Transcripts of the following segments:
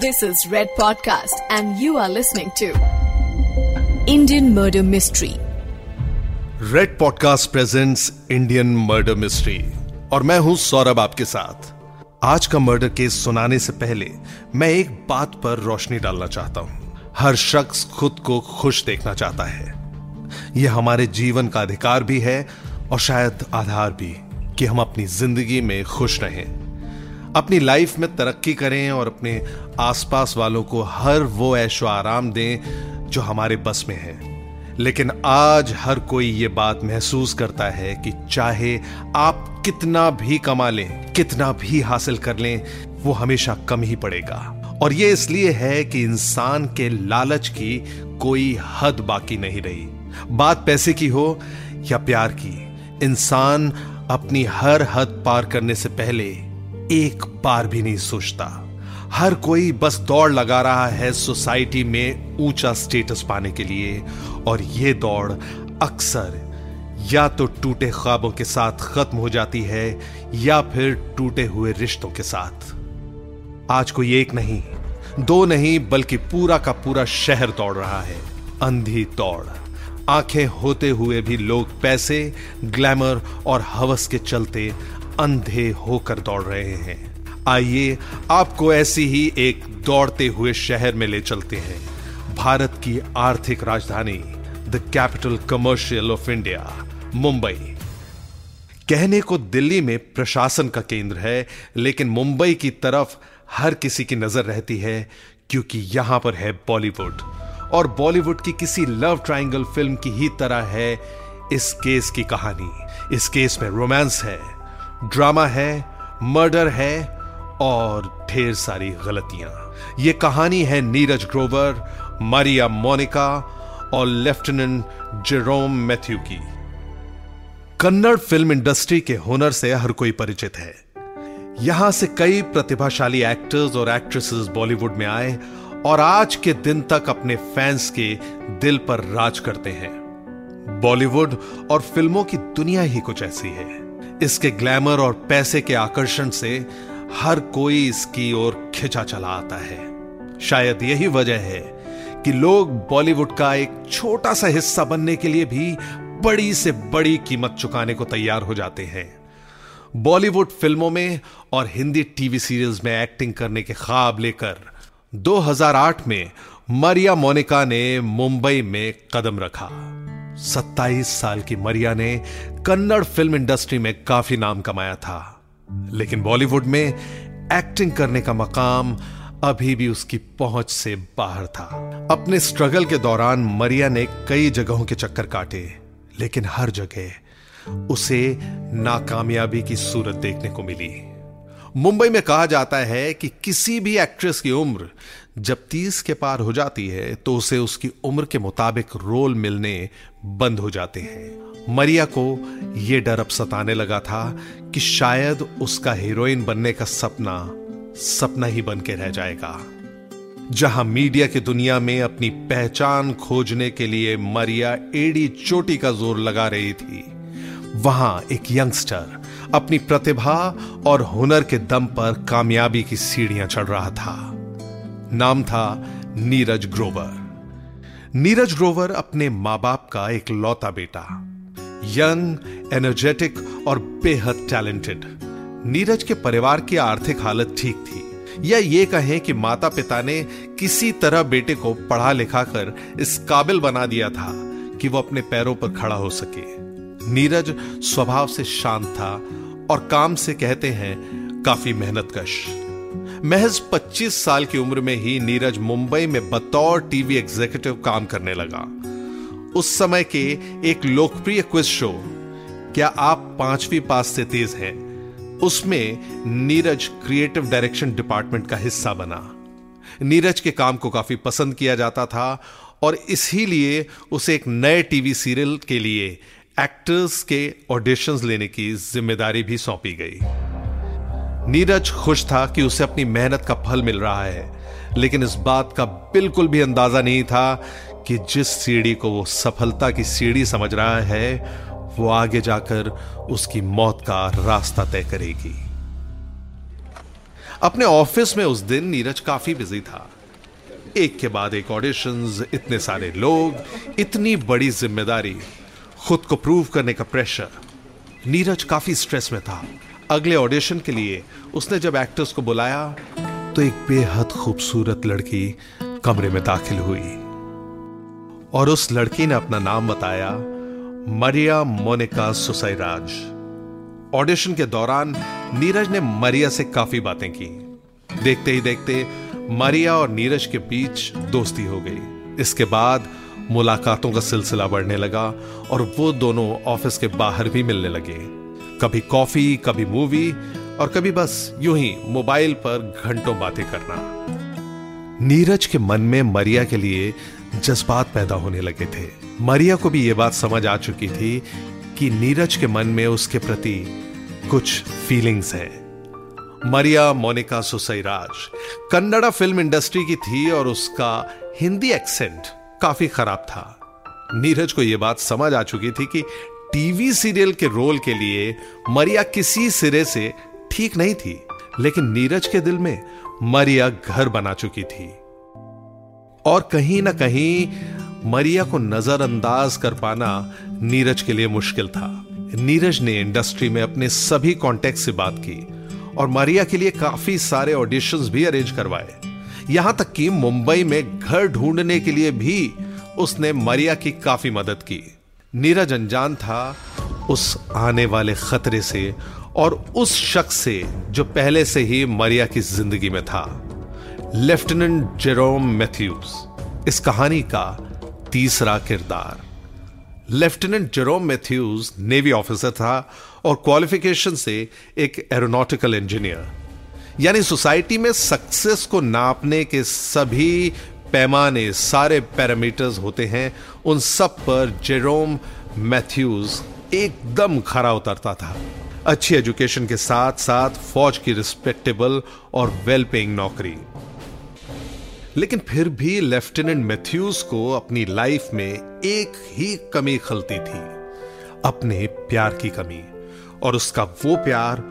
This is Red Podcast, and you are listening to Indian Murder Mystery. Red podcast presents Indian murder mystery और मैं हूँ सौरभ आपके साथ। आज का मर्डर केस सुनाने से पहले मैं एक बात पर रोशनी डालना चाहता हूँ। हर शख्स खुद को खुश देखना चाहता है। यह हमारे जीवन का अधिकार भी है और शायद आधार भी कि हम अपनी ज़िंदगी में खुश रहें। अपनी लाइफ में तरक्की करें और अपने आसपास वालों को हर वो ऐशो आराम दें जो हमारे बस में है। लेकिन आज हर कोई ये बात महसूस करता है कि चाहे आप कितना भी कमा लें, कितना भी हासिल कर लें, वो हमेशा कम ही पड़ेगा। और ये इसलिए है कि इंसान के लालच की कोई हद बाकी नहीं रही। बात पैसे की हो या प्यार की, इंसान अपनी हर हद पार करने से पहले एक बार भी नहीं सोचता। हर कोई बस दौड़ लगा रहा है सोसाइटी में ऊँचा स्टेटस पाने के लिए, और यह दौड़ अक्सर या तो टूटे ख्वाबों के साथ खत्म हो जाती है, या फिर टूटे हुए रिश्तों के साथ। आज कोई एक नहीं, दो नहीं, बल्कि पूरा का पूरा शहर दौड़ रहा है। अंधी दौड़। आँखें होते हुए भी लोग पैसे, ग्लैमर और हवस के चलते अंधे होकर दौड़ रहे हैं। आइए, आपको ऐसी ही एक दौड़ते हुए शहर में ले चलते हैं। भारत की आर्थिक राजधानी the capital commercial of India Mumbai. कहने को दिल्ली में प्रशासन का केंद्र है, लेकिन मुंबई की तरफ़ हर किसी की नज़र रहती है, क्योंकि यहाँ पर है बॉलीवुड। और बॉलीवुड की किसी लव ट्रायंगल फ़िल्म की ही तरह है इस केस की कहानी। इस केस में रोमांस है। ड्रामा है, मर्डर है और ढेर सारी गलतियाँ। ये कहानी है नीरज ग्रोवर, मारिया मोनिका और लेफ्टिनेंट जेरोम मैथ्यू की। कन्नड़ फ़िल्म इंडस्ट्री के हुनर से हर कोई परिचित है। यहाँ से कई प्रतिभाशाली एक्टर्स और एक्ट्रेसेस बॉलीवुड में आए और आज के दिन तक अपने फैंस के दिल पर राज करते हैं। बॉलीवुड और फ़िल्मों की दुनिया ही कुछ ऐसी है। इसके ग्लैमर और पैसे के आकर्षण से हर कोई इसकी ओर खिंचा चला आता है। शायद यही वजह है कि लोग बॉलीवुड का एक छोटा सा हिस्सा बनने के लिए भी बड़ी से बड़ी कीमत चुकाने को तैयार हो जाते हैं। बॉलीवुड फ़िल्मों में और हिंदी टीवी सीरियल्स में एक्टिंग करने के ख्वाब लेकर 2008 में मरिया मोनिका ने मुंबई में कदम रखा। 27 साल की मरिया ने कन्नड़ फ़िल्म इंडस्ट्री में काफ़ी नाम कमाया था। लेकिन बॉलीवुड में एक्टिंग करने का मकाम अभी भी उसकी पहुँच से बाहर था। अपने स्ट्रगल के दौरान मरिया ने कई जगहों के चक्कर काटे, लेकिन हर जगह उसे नाकामयाबी की सूरत देखने को मिली। मुंबई में कहा जाता है कि किसी भी एक्ट्रेस की उम्र जब तीस के पार हो जाती है तो उसे उसकी उम्र के मुताबिक रोल मिलने बंद हो जाते हैं। मरिया को यह डर अब सताने लगा था कि शायद उसका हीरोइन बनने का सपना सपना ही बन के रह जाएगा। जहाँ मीडिया की दुनिया में अपनी पहचान खोजने के लिए मरिया एड़ी चोटी का ज़ोर लगा रही थी, वहाँ एक यंगस्टर अपनी प्रतिभा और हुनर के दम पर कामयाबी की सीढ़ियाँ चढ़ रहा था। नाम था नीरज ग्रोवर। नीरज ग्रोवर अपने माँ बाप का एक लौता बेटा, यंग एनर्जेटिक और बेहद टैलेंटेड नीरज के परिवार की आर्थिक हालत ठीक थी। या ये कहें कि माता पिता ने किसी तरह बेटे को पढ़ा लिखा कर इस काबिल बना दिया था कि वो अपने पैरों पर खड़ा हो सके। नीरज स्वभाव से शांत था और काम से कहते हैं काफ़ी मेहनत कश महज 25 साल की उम्र में ही नीरज मुंबई में बतौर टीवी एग्जीक्यूटिव काम करने लगा। उस समय के एक लोकप्रिय क्विज शो, क्या आप पांचवी पास से तेज हैं? उसमें नीरज क्रिएटिव डायरेक्शन डिपार्टमेंट का हिस्सा बना। नीरज के काम को काफ़ी पसंद किया जाता था और इसीलिए उसे एक नए टीवी सीरियल के लिए एक्टर्स के ऑडिशंस लेने की ज़िम्मेदारी भी सौंपी गई। नीरज खुश था कि उसे अपनी मेहनत का फल मिल रहा है, लेकिन इस बात का बिल्कुल भी अंदाज़ा नहीं था कि जिस सीढ़ी को वो सफलता की सीढ़ी समझ रहा है, वो आगे जाकर उसकी मौत का रास्ता तय करेगी। अपने ऑफ़िस में उस दिन नीरज काफ़ी बिज़ी था। एक के बाद एक ऑडिशंस, इतने सारे लोग, इतनी बड़ी ज़िम्मेदारी, खुद को प्रूव करने का प्रेशर। नीरज काफ़ी स्ट्रेस में था। अगले ऑडिशन के लिए उसने जब एक्टर्स को बुलाया तो एक बेहद खूबसूरत लड़की कमरे में दाखिल हुई। और उस लड़की ने अपना नाम बताया, मरिया मोनिका सुसैराज। ऑडिशन के दौरान नीरज ने मरिया से काफ़ी बातें की। देखते ही देखते मरिया और नीरज के बीच दोस्ती हो गई। इसके बाद मुलाकातों का सिलसिला बढ़ने लगा और वो दोनों ऑफ़िस के बाहर भी मिलने लगे। कभी कॉफ़ी, कभी मूवी और कभी बस यूँ ही मोबाइल पर घंटों बातें करना। नीरज के मन में मरिया के लिए जज्बात पैदा होने लगे थे। मरिया को भी यह बात समझ आ चुकी थी कि नीरज के मन में उसके प्रति कुछ फीलिंग्स है। मरिया, मोनिका सुसैराज कन्नड़ा फ़िल्म इंडस्ट्री की थी और उसका हिंदी एक्सेंट काफ़ी खराब था। नीरज को यह बात समझ आ चुकी थी कि टीवी सीरियल के रोल के लिए मरिया किसी सिरे से ठीक नहीं थी, लेकिन नीरज के दिल में मरिया घर बना चुकी थी। और कहीं ना कहीं मरिया को नजरअंदाज कर पाना नीरज के लिए मुश्किल था। नीरज ने इंडस्ट्री में अपने सभी कॉन्टेक्ट से बात की और मरिया के लिए काफ़ी सारे ऑडिशंस भी अरेंज करवाए। यहाँ तक कि मुंबई में घर ढूँढने के लिए भी उसने मरिया की काफ़ी मदद की। नीरज अनजान था उस आने वाले खतरे से और उस शख्स से जो पहले से ही मरिया की ज़िंदगी में था। लेफ्टिनेंट जेरोम मैथ्यूज, इस कहानी का तीसरा किरदार। Lieutenant Jerome Mathews navy officer था और क्वालिफिकेशन से एक एरोनॉटिकल इंजीनियर। यानी सोसाइटी में सक्सेस को नापने के सभी पैमाने सारे पैरामीटर्स होते हैं, उन सब पर जेरोम मैथ्यूज एकदम खरा उतरता था। अच्छी एजुकेशन के साथ साथ फौज की रिस्पेक्टेबल और वेल पेइंग नौकरी। लेकिन फिर भी लेफ्टिनेंट मैथ्यूज को अपनी लाइफ में एक ही कमी खलती थी, अपने प्यार की कमी। और उसका वो प्यार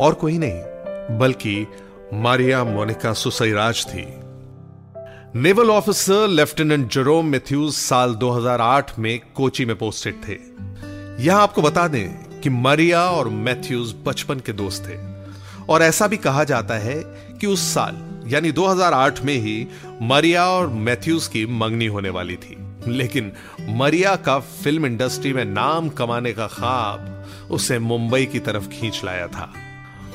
और कोई नहीं, बल्कि मारिया मोनिका सुसैराज थी। Naval officer lieutenant Jerome Mathews साल 2008 में कोची में पोस्टेड थे। यहाँ आपको बता दें कि मरिया और मैथ्यूज बचपन के दोस्त थे। और ऐसा भी कहा जाता है कि उस साल, यानी 2008 में ही मरिया और मैथ्यूज की मंगनी होने वाली थी। लेकिन मरिया का फ़िल्म इंडस्ट्री में नाम कमाने का ख्वाब उसे मुंबई की तरफ़ खींच लाया था।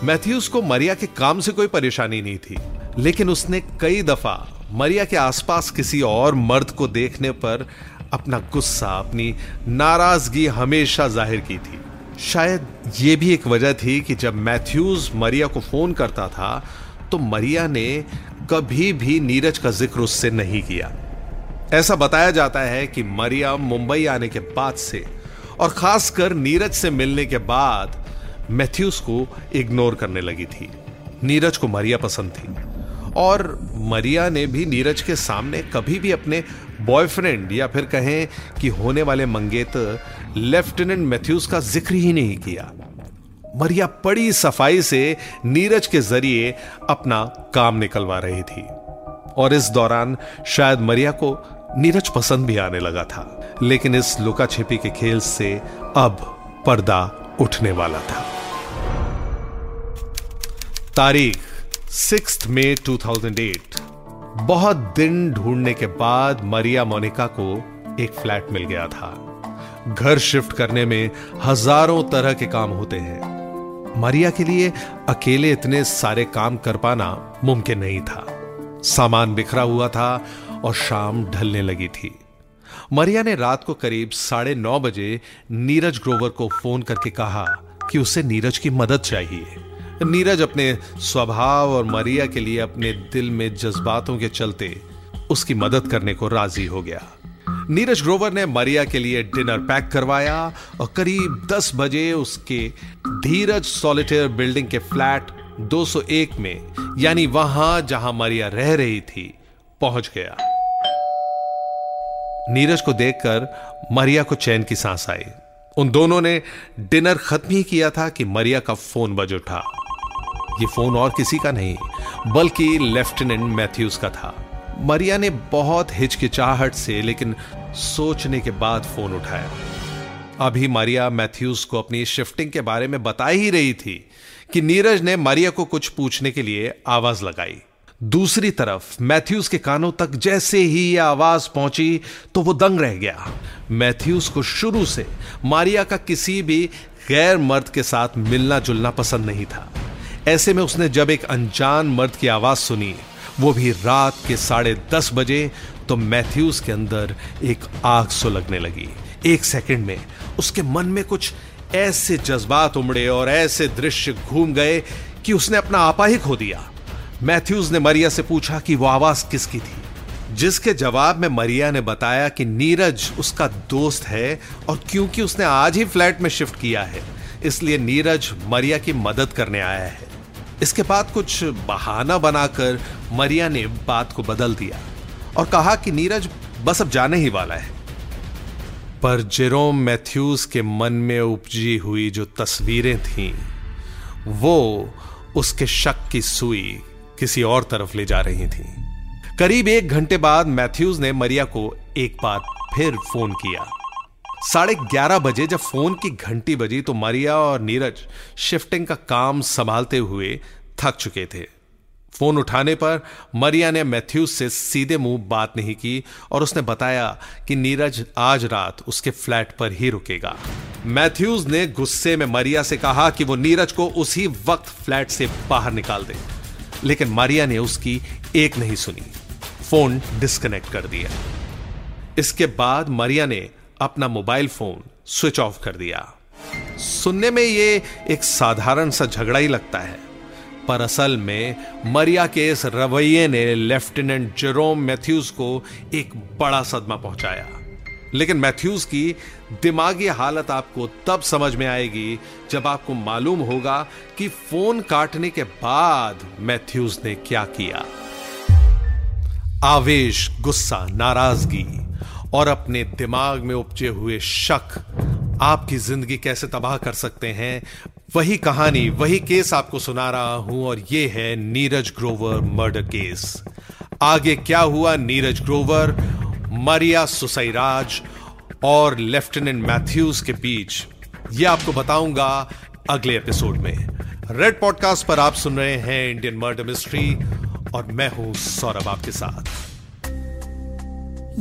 मैथ्यूज को मरिया के काम से कोई परेशानी नहीं थी। लेकिन उसने कई दफ़ा मरिया के आसपास किसी और मर्द को देखने पर अपना गुस्सा, अपनी नाराज़गी हमेशा ज़ाहिर की थी। शायद ये भी एक वजह थी कि जब मैथ्यूज मरिया को फ़ोन करता था तो मरिया ने कभी भी नीरज का ज़िक्र उससे नहीं किया। ऐसा बताया जाता है कि मरिया मुंबई आने के बाद से और खासकर नीरज से मिलने के बाद मैथ्यूज को इग्नोर करने लगी थी। नीरज को मरिया पसंद थी। और मरिया ने भी नीरज के सामने कभी भी अपने बॉयफ्रेंड या फिर कहें कि होने वाले मंगेतर लेफ्टिनेंट मैथ्यूज का ज़िक्र ही नहीं किया। मरिया बड़ी सफ़ाई से नीरज के ज़रिए अपना काम निकलवा रही थी। और इस दौरान शायद मरिया को नीरज पसंद भी आने लगा था। लेकिन इस लुका छिपी के खेल से अब पर्दा उठने वाला था। तारीख सिक्स मई 2008 बहुत दिन ढूँढने के बाद मरिया मोनिका को एक फ्लैट मिल गया था। घर शिफ्ट करने में हज़ारों तरह के काम होते हैं। मरिया के लिए अकेले इतने सारे काम कर पाना मुमकिन नहीं था। सामान बिखरा हुआ था और शाम ढलने लगी थी। मरिया ने रात को करीब साढ़े नौ बजे नीरज ग्रोवर को फ़ोन करके कहा कि उसे नीरज की मदद चाहिए। नीरज अपने स्वभाव और मरिया के लिए अपने दिल में जज्बातों के चलते उसकी मदद करने को राज़ी हो गया। नीरज ग्रोवर ने मरिया के लिए डिनर पैक करवाया और करीब 10 बजे उसके धीरज सॉलिटेयर बिल्डिंग के फ्लैट 201 में, यानी वहाँ जहाँ मरिया रह रही थी, पहुँच गया। नीरज को देखकर मरिया को चैन की सांस आई। उन दोनों ने डिनर खत्म ही किया था कि मरिया का फ़ोन बज उठा। ये फ़ोन और किसी का नहीं, बल्कि लेफ्टिनेंट मैथ्यूज का था। मरिया ने बहुत हिचकिचाहट से, लेकिन सोचने के बाद फ़ोन उठाया। अभी मारिया मैथ्यूज को अपनी शिफ्टिंग के बारे में बता ही रही थी कि नीरज ने मारिया को कुछ पूछने के लिए आवाज़ लगाई। दूसरी तरफ़, मैथ्यूज के कानों तक जैसे ही यह आवाज़ पहुँची तो वो दंग रह गया। मैथ्यूज को शुरू से मारिया का किसी भी गैर मर्द के साथ मिलना जुलना पसंद नहीं था। ऐसे में उसने जब एक अनजान मर्द की आवाज़ सुनी, वो भी रात के साढ़े दस बजे तो मैथ्यूज के अंदर एक आग सुलगने लगी। एक सेकंड में उसके मन में कुछ ऐसे जज्बात उमड़े और ऐसे दृश्य घूम गए कि उसने अपना आपा ही खो दिया। मैथ्यूज ने मरिया से पूछा कि वो आवाज़ किसकी थी, जिसके जवाब में मरिया ने बताया कि नीरज उसका दोस्त है और क्योंकि उसने आज ही फ्लैट में शिफ्ट किया है, इसलिए नीरज मरिया की मदद करने आया है। इसके बाद कुछ बहाना बनाकर मरिया ने बात को बदल दिया और कहा कि नीरज बस अब जाने ही वाला है। पर जेरोम मैथ्यूज के मन में उपजी हुई जो तस्वीरें थीं, वो उसके शक की सुई किसी और तरफ़ ले जा रही थी। करीब एक घंटे बाद मैथ्यूज ने मरिया को एक बार फिर फ़ोन किया। साढ़े ग्यारह बजे जब फ़ोन की घंटी बजी तो मरिया और नीरज शिफ्टिंग का काम संभालते हुए थक चुके थे। फ़ोन उठाने पर मरिया ने मैथ्यूज से सीधे मुँह बात नहीं की और उसने बताया कि नीरज आज रात उसके फ्लैट पर ही रुकेगा। मैथ्यूज ने गुस्से में मरिया से कहा कि वो नीरज को उसी वक्त फ्लैट से बाहर निकाल दे, लेकिन मरिया ने उसकी एक नहीं सुनी। फ़ोन डिस्कनेक्ट कर दिया। इसके बाद मरिया ने अपना मोबाइल फ़ोन स्विच ऑफ़ कर दिया। सुनने में ये एक साधारण सा झगड़ा ही लगता है। पर असल में, मरिया के इस रवैये ने लेफ्टिनेंट जेरोम मैथ्यूज को एक बड़ा सदमा पहुँचाया। लेकिन मैथ्यूज की दिमागी हालत आपको तब समझ में आएगी जब आपको मालूम होगा कि फ़ोन काटने के बाद मैथ्यूज ने क्या किया। आवेश, गुस्सा, नाराज़गी और अपने दिमाग में उपजे हुए शक आपकी ज़िंदगी कैसे तबाह कर सकते हैं? वही कहानी, वही केस आपको सुना रहा हूँ और यह है नीरज ग्रोवर मर्डर केस। आगे क्या हुआ नीरज ग्रोवर, मरिया सुसैराज और लेफ्टिनेंट मैथ्यूज के बीच? ये आपको बताऊँगा अगले एपिसोड में। रेड पॉडकास्ट पर आप सुन रहे हैं इंडियन मर्डर मिस्ट्री और मैं हूँ सौरभ आपके साथ।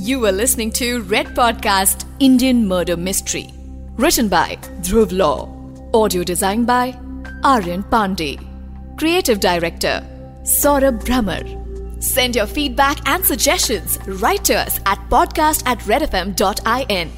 You are listening to Red Podcast Indian Murder Mystery. Written by Dhruv Law. Audio designed by Aryan Pandey. Creative Director Saurabh Brahmer. Send your feedback and suggestions right to us at podcast at redfm.in.